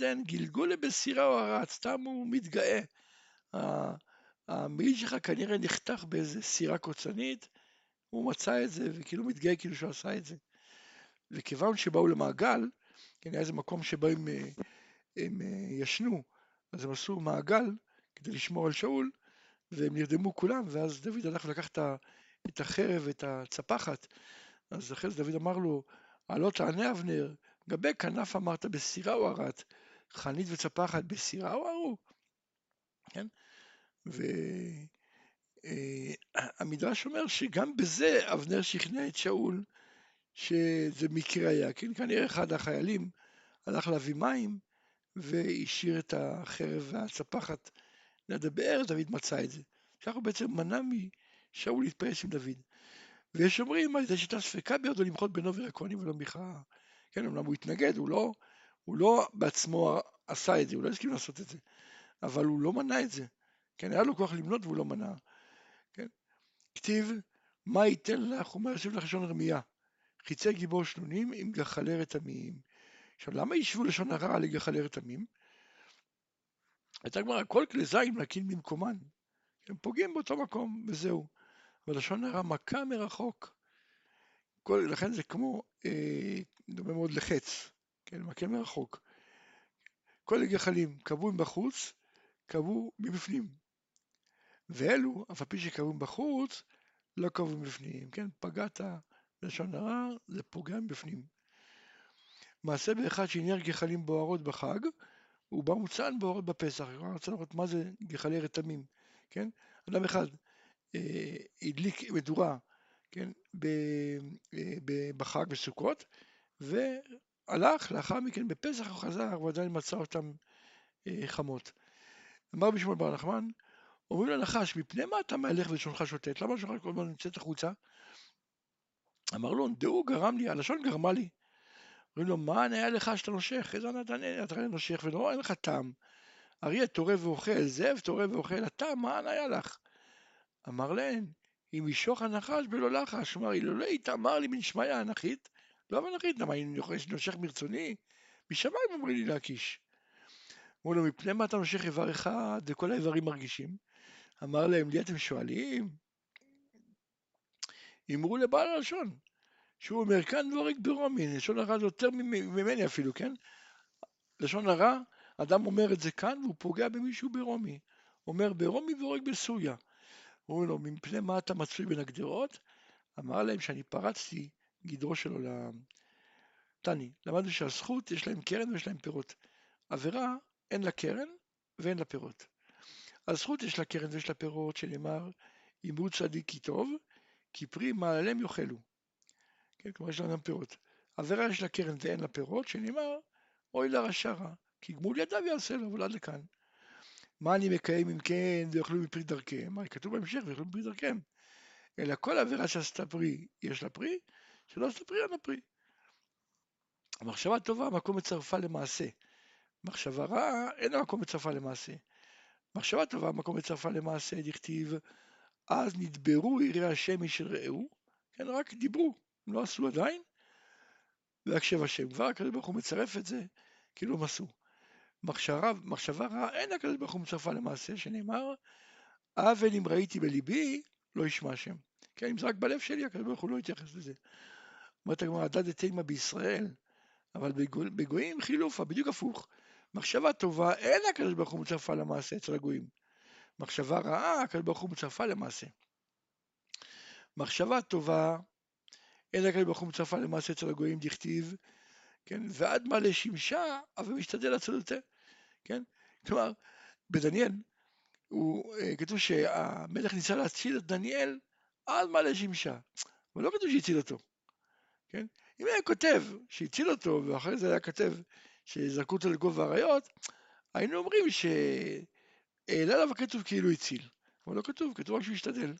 דהן גלגול בסירה או הרץ, סתם הוא מתגאה. המעיל שלך כנראה נחתך באיזה סירה קוצנית, הוא מצא את זה וכאילו מתגאה כאילו שהוא עשה את זה. וכיוון שבאו למעגל, כן, היה איזה מקום שבו הם, אה, הם אה, ישנו, אז הם עשו מעגל כדי לשמור על שאול, והם נרדמו כולם, ואז דוד הלך ולקח את החרב ואת הצפחת, אז אחרי זה דוד אמר לו, הלא תענה אבנר, גבי כנף אמרת בסירה או ערת, חנית וצפחת בסירה או ערו? כן? והמדרש אומר שגם בזה אבנר שכנע את שאול שזה מקרה היה, כן? כנראה אחד החיילים הלך להביא מים והשאיר את החרב והצפחת ליד הבאר, דוד מצא את זה. ככה הוא בעצם מנע משאול להתפייס עם דוד. ויש אומרים זה שהייתה ספקה בידו למחות בינו ולכהנים ולא מיכה. כן, אמנם הוא התנגד, הוא לא, הוא לא בעצמו עשה את זה, הוא לא הסכים לעשות את זה, אבל הוא לא מנע את זה. כן, היה לו כוח למנות והוא לא מנע. כן? כתיב, מה ייתן לך ומה יושב לך לשון רמייה? חיצי גיבור שנונים עם גחלי רתמים. עכשיו, למה ישבו לשון הרע לגחלי רתמים? הייתה גמרא, כל כלי זין להקים במקומן. הם פוגעים באותו מקום, וזהו. ולשון הרע מכה מרחוק. כל, לכן זה כמו, אה, דומה מאוד לחץ, כן, מכה מרחוק. כל הגחלים קבעו מבחוץ, קבעו מבפנים. ואלו, אף על פי שקבעו מבחוץ, לא קבעו מבפנים. כן, פגעת בלשון הרע, זה פוגע מבפנים. מעשה באחד שעניין גחלים בוערות בחג, הוא בא מוצן בוערות בפסח. אני רוצה לראות מה זה גחלי רתמים, כן? אדם אחד אה, הדליק מדורה, כן, אה, בחג בסוכות, והלך, לאחר מכן בפסח הוא חזר ועדיין מצא אותן אה, חמות. אמר בשמואל בר נחמן, אומרים לנחש, מפני מה אתה מהלך ולשונך שוטט? למה לשונך כל הזמן נמצאת החוצה? אמר לו, דעו גרם לי, הלשון גרמה לי. אומרים לו, מה היה לך שאתה נושך? איזה אתה נושך ולא, אין לך טעם. אריה טורף ואוכל, זאב טורף ואוכל, אתה, מה היה לך? אמר להן, אם ישוך הנחש בלא לחש, כלומר, אילולא התאמר לי בנשמיא אנכית, לא אנכית, למה אני נושך מרצוני? משמיים אומרים לי להקיש. אמרו לו, מפני מה אתה נושך איבר אחד וכל האיברים מרגישים? אמר להם, לי אתם שואלים? אמרו לבעל הלשון, שהוא אומר, כאן דבריק ברומי, לשון הרע זה יותר ממני אפילו, כן? לשון הרע, אדם אומר את זה כאן והוא פוגע במישהו ברומי. אומר ברומי והורג בסויה. אומרים לו, מפני מה אתה מצוי בין הגדרות? אמר להם שאני פרצתי גדרו של עולם. תני, למדנו שהזכות יש להם קרן ויש להם פירות. עבירה אין לה קרן ואין לה פירות. הזכות יש לה קרן ויש לה פירות, שנאמר, אמרו צדיק כי טוב, כי פרי מעליהם יאכלו. כן, כלומר יש לה גם פירות. עבירה יש לה קרן ואין לה פירות, שנאמר, אוי לרשע רע, כי גמול ידיו יעשה לו, אבל עד לכאן. מה אני מקיים אם כן ויאכלו מפרי דרכיהם? הרי כתוב בהמשך ויאכלו מפרי דרכיהם. אלא כל עבירה שעשתה פרי יש לה פרי, שלא עשתה פרי אין לה פרי. מחשבה טובה מקום מצרפה למעשה. מחשבה רעה אין מקום מצרפה למעשה. מחשבה טובה מקום מצרפה למעשה דכתיב אז נדברו יראי השם איש רעהו, כן רק דיברו, הם לא עשו עדיין, והקשב השם. כבר הקדוש ברוך הוא מצרף את זה כאילו הם עשו. מחשבה, מחשבה רעה אין הקדוש ברוך הוא מצרפה למעשה, שנאמר, עוול אם ראיתי בליבי, לא ישמע השם. כן, אם זה רק בלב שלי, הקדוש ברוך הוא לא יתייחס לזה. אומרת הגמרא, דד תימא בישראל, אבל בגויים חילופה, בדיוק הפוך. מחשבה טובה, אין הקדוש ברוך הוא מצרפה למעשה אצל הגויים. מחשבה רעה, הקדוש ברוך הוא מצרפה למעשה. מחשבה טובה, אין הקדוש ברוך הוא מצרפה למעשה אצל הגויים, דכתיב, כן, ועד מה לשמשה, אבל משתדל לעשות יותר. כן? כלומר, בדניאל, הוא, אה, כתוב שהמלך ניסה להציל את דניאל עד מעלה שמשה, אבל לא כתוב שהציל אותו, כן? אם היה כותב שהציל אותו, ואחרי זה היה כותב שזרקו אותו לגובה האריות, היינו אומרים שהעלה עליו הכתוב כאילו הציל, אבל לא כתוב, כתוב רק שהוא השתדל.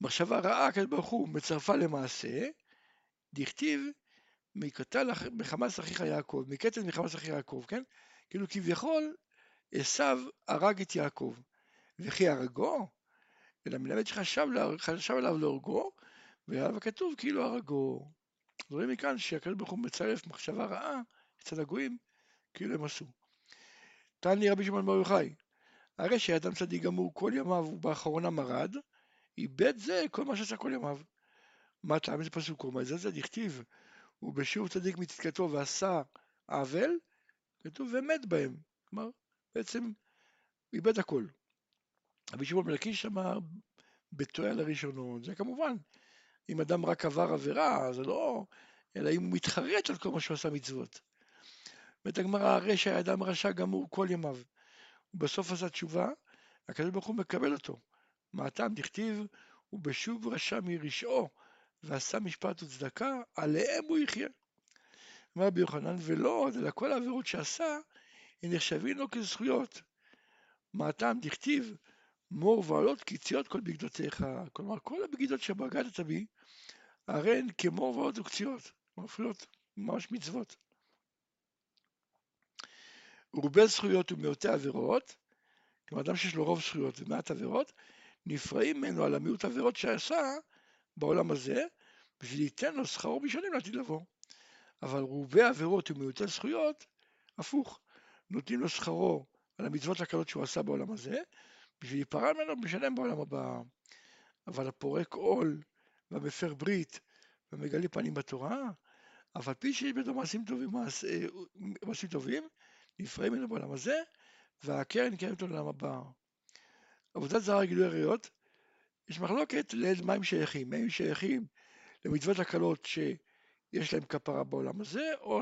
מחשבה רעה, הקדוש ברוך הוא מצרפה למעשה, דכתיב מקטל מחמאס אחיך יעקב, מקטל מחמאס אחיך יעקב, כן? כאילו כביכול עשיו הרג את יעקב, וכי הרגו, אלא מלמד שחשב עליו להורגו, ועליו הכתוב כאילו הרגו. רואים מכאן שהקדוש ברוך הוא מצרף מחשבה רעה אצל הגויים, כאילו הם עשו. תני רבי שמעון בר יוחאי, הרי שאדם צדיק גמור כל ימיו ובאחרונה מרד, איבד זה כל מה שעשה כל ימיו. מה טעם איזה פסוק אומר? זה זה דכתיב, ובשיעור צדיק מצדקתו ועשה עוול, כתוב ומת בהם. כלומר, בעצם איבד הכל. רבי שמעון בן לקיש אמר בטועה לראשונות, זה כמובן, אם אדם רק עבר עבירה, זה לא, אלא אם הוא מתחרט על כל מה שהוא עשה מצוות. אומרת הגמרא, הרי שהאדם רשע גמור כל ימיו. ובסוף עשה תשובה, הקדוש ברוך הוא מקבל אותו. מה הטעם דכתיב, ובשוב רשע מרשעו, ועשה משפט וצדקה, עליהם הוא יחיה. אמר רבי יוחנן, ולא אלא כל העבירות שעשה, הן נחשבים לו כזכויות. מה הטעם דכתיב, מור ועלות קציעות כל בגדותיך. כלומר, כל הבגידות שבגדת בי, הרי הן כמור ועלות וקציעות. מפריעות, ממש מצוות. רובי זכויות ומיעוטי עבירות, כלומר אדם שיש לו רוב זכויות ומעט עבירות, נפרעים ממנו על המיעוט עבירות שעשה בעולם הזה, בשביל ליתן לו שכרו בשנים לעתיד לבוא. אבל רובי עבירות ומיעוטי זכויות, הפוך, נותנים לו שכרו על המצוות הקלות שהוא עשה בעולם הזה, בשביל להיפרע ממנו בשלם בעולם הבא. אבל הפורק עול והמפר ברית ומגלה פנים בתורה, אף על פי שיש בידו מעשים טובים, מעשים טובים, נפרעים ממנו בעולם הזה, והקרן קיימת לעולם הבא. עבודת זרה גילוי עריות, יש מחלוקת לאיזה מים שייכים, מים שייכים למצוות הקלות שיש להם כפרה בעולם הזה, או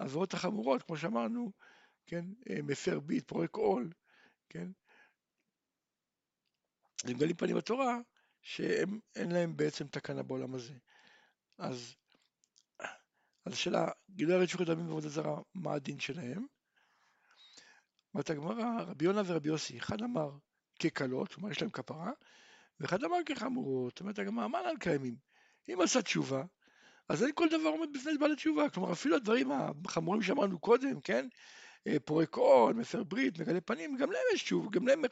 לעבירות החמורות, כמו שאמרנו, כן, מפר ביט, פורק עול, כן, הם גלים פנים בתורה, שאין להם בעצם תקנה בעולם הזה. אז, אז השאלה, גילוי הרי שפיכות דמים בעבודה זרה, מה הדין שלהם? אומרת הגמרא, רבי יונה ורבי יוסי, אחד אמר כקלות, כלומר יש להם כפרה, ואחד אמר כחמורות, אומרת הגמרא, מה להם קיימים? אם עשה תשובה, אז אין כל דבר עומד בפני בעל התשובה, כלומר אפילו הדברים החמורים שאמרנו קודם, כן? אה, פורק עול, מפר ברית, מגלה פנים, גם להם יש תשובה, גם להם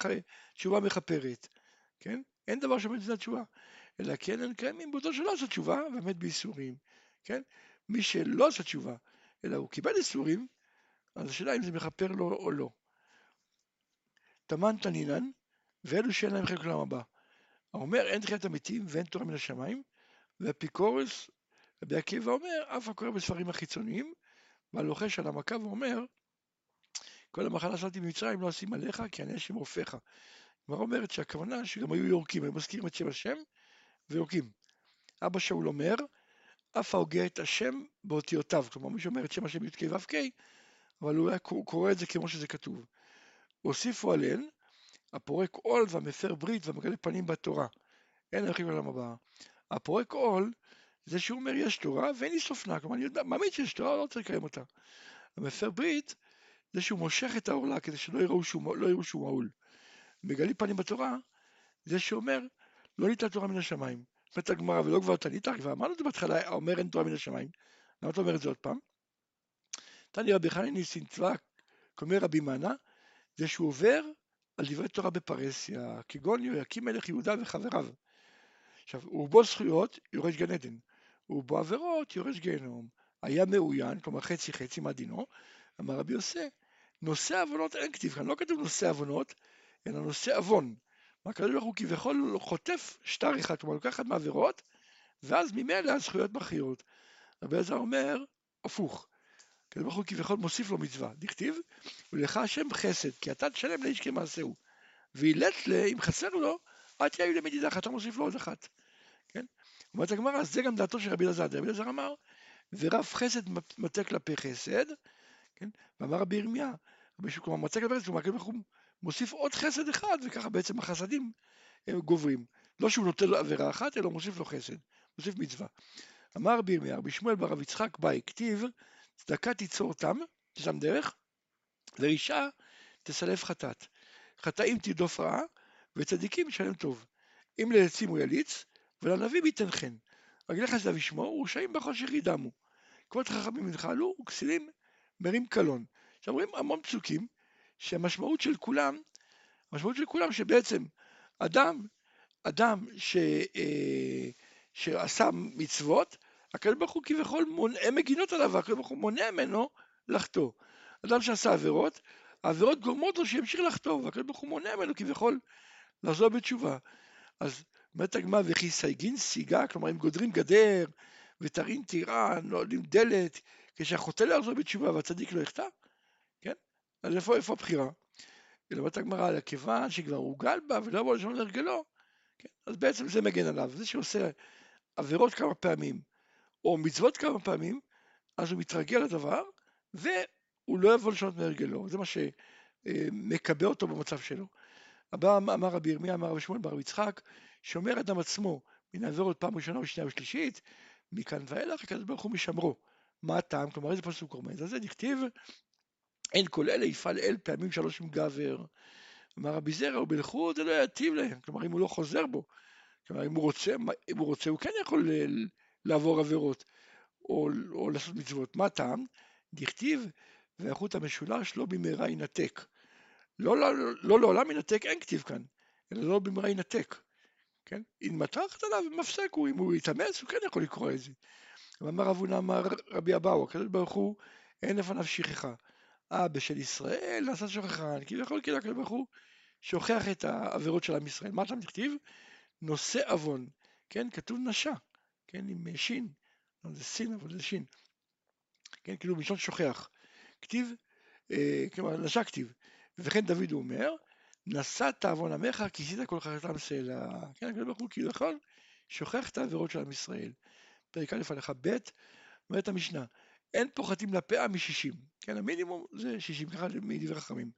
תשובה מכפרת, כן? אין דבר שעומד בפני התשובה, אלא כן הם קיימים באותו שלא עשה תשובה ומת בייסורים, כן? מי שלא עשה תשובה, אלא הוא קיבל ייסורים, אז השאלה אם זה מכפר לו או לא. תמן תנינן, ואלו שאין להם חלק לעולם הבא. האומר אין תחיית המתים ואין תורה מן השמיים, ואפיקורס, רבי עקיבא אומר, אף הקורא בספרים החיצוניים, והלוחש על המכה ואומר, כל המחלה שעשיתי במצרים לא אשים עליך, כי אני אשים רופאיך. כלומר אומרת שהכוונה שגם היו יורקים, היו מזכירים את שם השם ויורקים. אבא שאול אומר, אף ההוגה את השם באותיותיו, כלומר מי שאומר את שם השם י"ק ו"ק, אבל הוא היה קורא את זה כמו שזה כתוב. הוסיפו עליהן, הפורק עול והמפר ברית והמגלה פנים בתורה. אין ערכים לעולם הבא. הפורק עול, זה שהוא אומר יש תורה ואין לי סופנה, כלומר אני יודע, מאמין שיש תורה, לא צריך לקיים אותה. המפר ברית, זה שהוא מושך את העורלה כדי שלא יראו שהוא, לא מעול. מגלי פנים בתורה, זה שאומר, לא ניתן תורה מן השמיים. אומרת הגמרא, ולא כבר תניתך, כבר אמרנו את זה בהתחלה, אומר אין תורה מן השמיים. למה אתה אומר את זה עוד פעם? תני רבי חנין ניסין צבא, כומר רבי מנה, זה שהוא עובר על דברי תורה בפרהסיה, כגון יהויקים מלך יהודה וחבריו. עכשיו, הוא בו זכויות, יורש גן עדן, הוא בו עבירות, יורש גיהנום. היה מאוין, כלומר חצי חצי, מה דינו? אמר רבי יוסי, נושא עוונות אין כתיב כאן, לא כתוב נושא עוונות, אלא נושא עוון. הקדוש ברוך הוא כביכול חוטף שטר אחד, כלומר לוקח אחד מהעבירות, ואז ממילא הזכויות מכריעות. רבי עזר אומר, הפוך, הקדוש ברוך הוא כביכול מוסיף לו מצווה, דכתיב, ולך השם חסד, כי אתה תשלם לאיש כמעשהו. ואילת לה, אם חסר לו, אל תהיה לי למדידה אחת, אתה מוסיף לו עוד אחת. כן? אומרת הגמרא, זה גם דעתו של רבי אלעזר. רבי אלעזר אמר, ורב חסד מטה כלפי חסד, כן? ואמר רבי ירמיה, כלומר מטה כלפי חסד, כלומר הוא מוסיף עוד חסד אחד, וככה בעצם החסדים הם גוברים. לא שהוא נותן לו עבירה אחת, אלא מוסיף לו חסד, מוסיף מצווה. אמר רבי ירמיה, רבי שמואל ברב יצחק באי, כתיב, צדקה תיצור תם, תשם דרך, ואישה תסלף חטאת. חטאים תרדוף רעה, וצדיקים ישלם טוב. אם לעצים הוא יליץ, ולנביא ייתן חן. רגלי חסדיו ישמור, ורשעים בחושך ידמו. כבוד חכמים ינחלו, וכסילים מרים קלון. רואים המון פסוקים, שהמשמעות של כולם, המשמעות של כולם שבעצם אדם, אדם ש, אה, שעשה מצוות, הקדוש ברוך הוא כביכול, הן מגינות עליו, והקדוש ברוך הוא מונע ממנו לחטוא. אדם שעשה עבירות, העבירות גורמות לו שימשיך לחטוא, והקדוש ברוך הוא מונע ממנו כביכול לחזור בתשובה. אז אומרת הגמרא וכי סייגין סיגה, כלומר אם גודרים גדר ותרין טירה, נועלים דלת, כשהחוטא לא יחזור בתשובה והצדיק לא יחטא? אז איפה, איפה הבחירה? ולמדת הגמרא, על כיוון שכבר הורגל בה ולא יבוא לשון להרגלו, כן? אז בעצם זה מגן עליו. זה שעושה עבירות כמה פעמים, או מצוות כמה פעמים, אז הוא מתרגל לדבר, והוא לא יבוא לשנות מהרגלו. זה מה שמקבע אותו במצב שלו. הבא אמר רבי ירמיה, אמר רבי שמואל בר יצחק, שאומר אדם עצמו מן העבירות פעם ראשונה ושנייה ושלישית, מכאן ואילך הקדוש ברוך הוא משמרו. מה הטעם? כלומר איזה פסוק רומז? אז זה נכתיב, אין כל אלה יפעל אל פעמים שלוש עם גבר. אמר רבי זרע, ובלכו זה לא יטיב להם, כלומר אם הוא לא חוזר בו, כלומר אם הוא רוצה, אם הוא רוצה הוא כן יכול לעבור עבירות, או, או לעשות מצוות. מה הטעם? דכתיב, והחוט המשולש לא במהרה ינתק. לא, לא, לא לעולם ינתק אין כתיב כאן, אלא לא במהרה ינתק. כן? אם מתחת עליו מפסק הוא, אם הוא יתאמץ הוא כן יכול לקרוא את זה. אמר רב הונא אמר רבי אבאו, הקדוש ברוך הוא אין לפניו שכחה. אה, בשל ישראל נעשה שכחן, כביכול כאילו הקדוש ברוך הוא שוכח את העבירות של עם ישראל. מה אתה מכתיב? נושא עוון, כן? כתוב נשה, כן? עם שין, לא, זה סין אבל זה שין. כן? כאילו מלשון שוכח. כתיב, אה, כלומר נשה כתיב. וכן דוד אומר, נשאת עוון עמך, כיסית כל חרתם סלע. כן, הקדוש ברוך הוא כביכול שוכח את העבירות של עם ישראל. פרק א' הלכה ב', אומרת המשנה, אין פוחתים לפאה משישים, כן, המינימום זה שישים, ככה מדברי חכמים.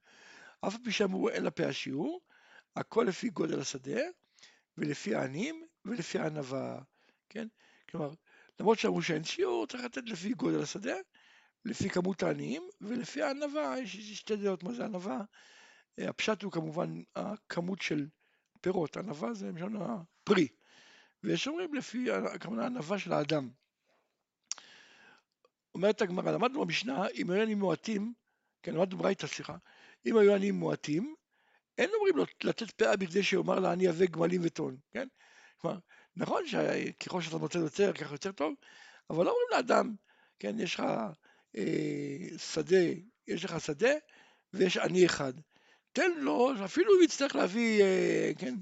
אף על פי שאמרו אין לפאה שיעור, הכל לפי גודל השדה, ולפי העניים, ולפי הענווה, כן? כלומר, למרות שאמרו שאין שיעור, צריך לתת לפי גודל השדה, לפי כמות העניים, ולפי הענווה, יש שתי דעות מה זה ענווה. הפשט הוא כמובן הכמות של פירות, ענווה זה משון הפרי. ויש אומרים לפי הכוונה הענווה של האדם. אומרת הגמרא, למדנו במשנה, אם היו עניים מועטים, כן, למדנו ברייתא, סליחה, אם היו עניים מועטים, אין אומרים לו לתת פאה בכדי שיאמר לעני יבא גמלים וטון, כן? כלומר, נכון שככל שאתה מוצא יותר, ככה יותר טוב, אבל לא אומרים לאדם, כן, יש לך אה, שדה, יש לך שדה ויש עני אחד. תן לו, אפילו אם יצטרך להביא, אה, כן,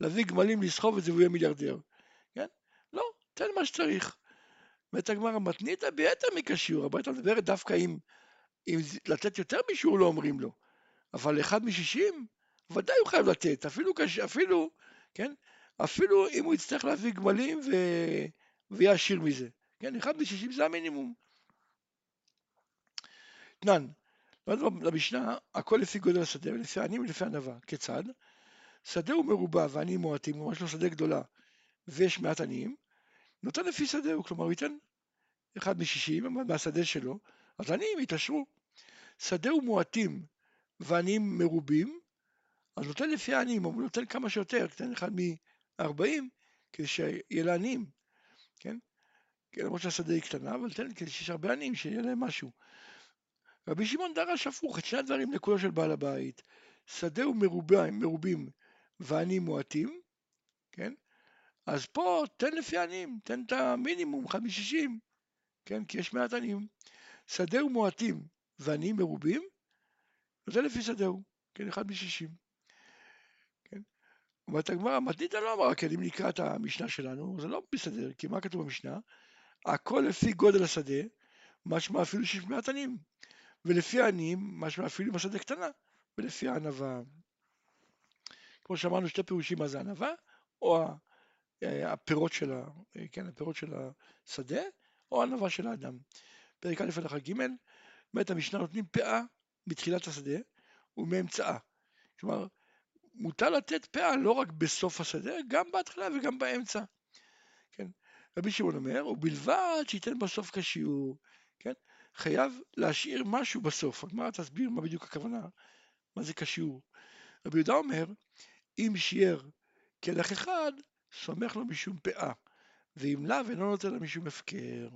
להביא גמלים לסחוב את זה והוא יהיה מיליארדר. לא, תן מה שצריך. אומרת הגמרא, מתניתא ביתר מכשיור, הברייתא מדברת דווקא אם, אם לתת יותר משיעור לא אומרים לו, אבל אחד משישים, ודאי הוא חייב לתת, אפילו, אפילו, כן, אפילו אם הוא יצטרך להביא גמלים ו... ויהיה עשיר מזה, כן, אחד משישים זה המינימום. תנן, למשנה, הכל לפי גודל השדה ולפי העניים ולפי ענווה. כיצד? שדה הוא מרובע ועניים מועטים, ממש לא שדה גדולה, ויש מעט עניים, נותן לפי שדהו, כלומר הוא ייתן אחד משישים מהשדה שלו, אז עניים יתעשרו. שדהו מועטים ועניים מרובים, אז נותן לפי העניים, הוא נותן כמה שיותר, נותן אחד מ-40 כדי שיהיה לעניים, כן? כן, למרות שהשדה היא קטנה, אבל תן כדי שיש הרבה עניים, שיהיה להם משהו. רבי שמעון דרש הפוך, את שני הדברים לקולו של בעל הבית. שדהו מרובים, מרובים ועניים מועטים, כן? אז פה תן לפי עניים, תן את המינימום, אחד משישים, כן? כי יש מעט עניים. שדהו מועטים ועניים מרובים, זה לפי שדהו, כן? אחד משישים. כן? אומרת הגמרא, מתניתא לא אמרה, כן, אם נקרא את המשנה שלנו, זה לא בסדר, כי מה כתוב במשנה? הכל לפי גודל השדה, משמע אפילו שיש מעט עניים. ולפי העניים, משמע אפילו בשדה קטנה, ולפי הענווה. כמו שאמרנו, שתי פירושים מה זה ענווה, או הפירות של, ה, כן, הפירות של השדה, או הענווה של האדם. פרק א' הלכה ג', באמת המשנה נותנים פאה מתחילת השדה ומאמצעה. כלומר, מותר לתת פאה לא רק בסוף השדה, גם בהתחלה וגם באמצע. כן? רבי שמעון אומר, ובלבד שייתן בסוף כשיעור, כן? חייב להשאיר משהו בסוף. הגמרא תסביר מה בדיוק הכוונה, מה זה כשיעור. רבי יהודה אומר, אם שיער כלך אחד, סומך לו משום פאה, ואם לאו אינו נותן לו משום הפקר.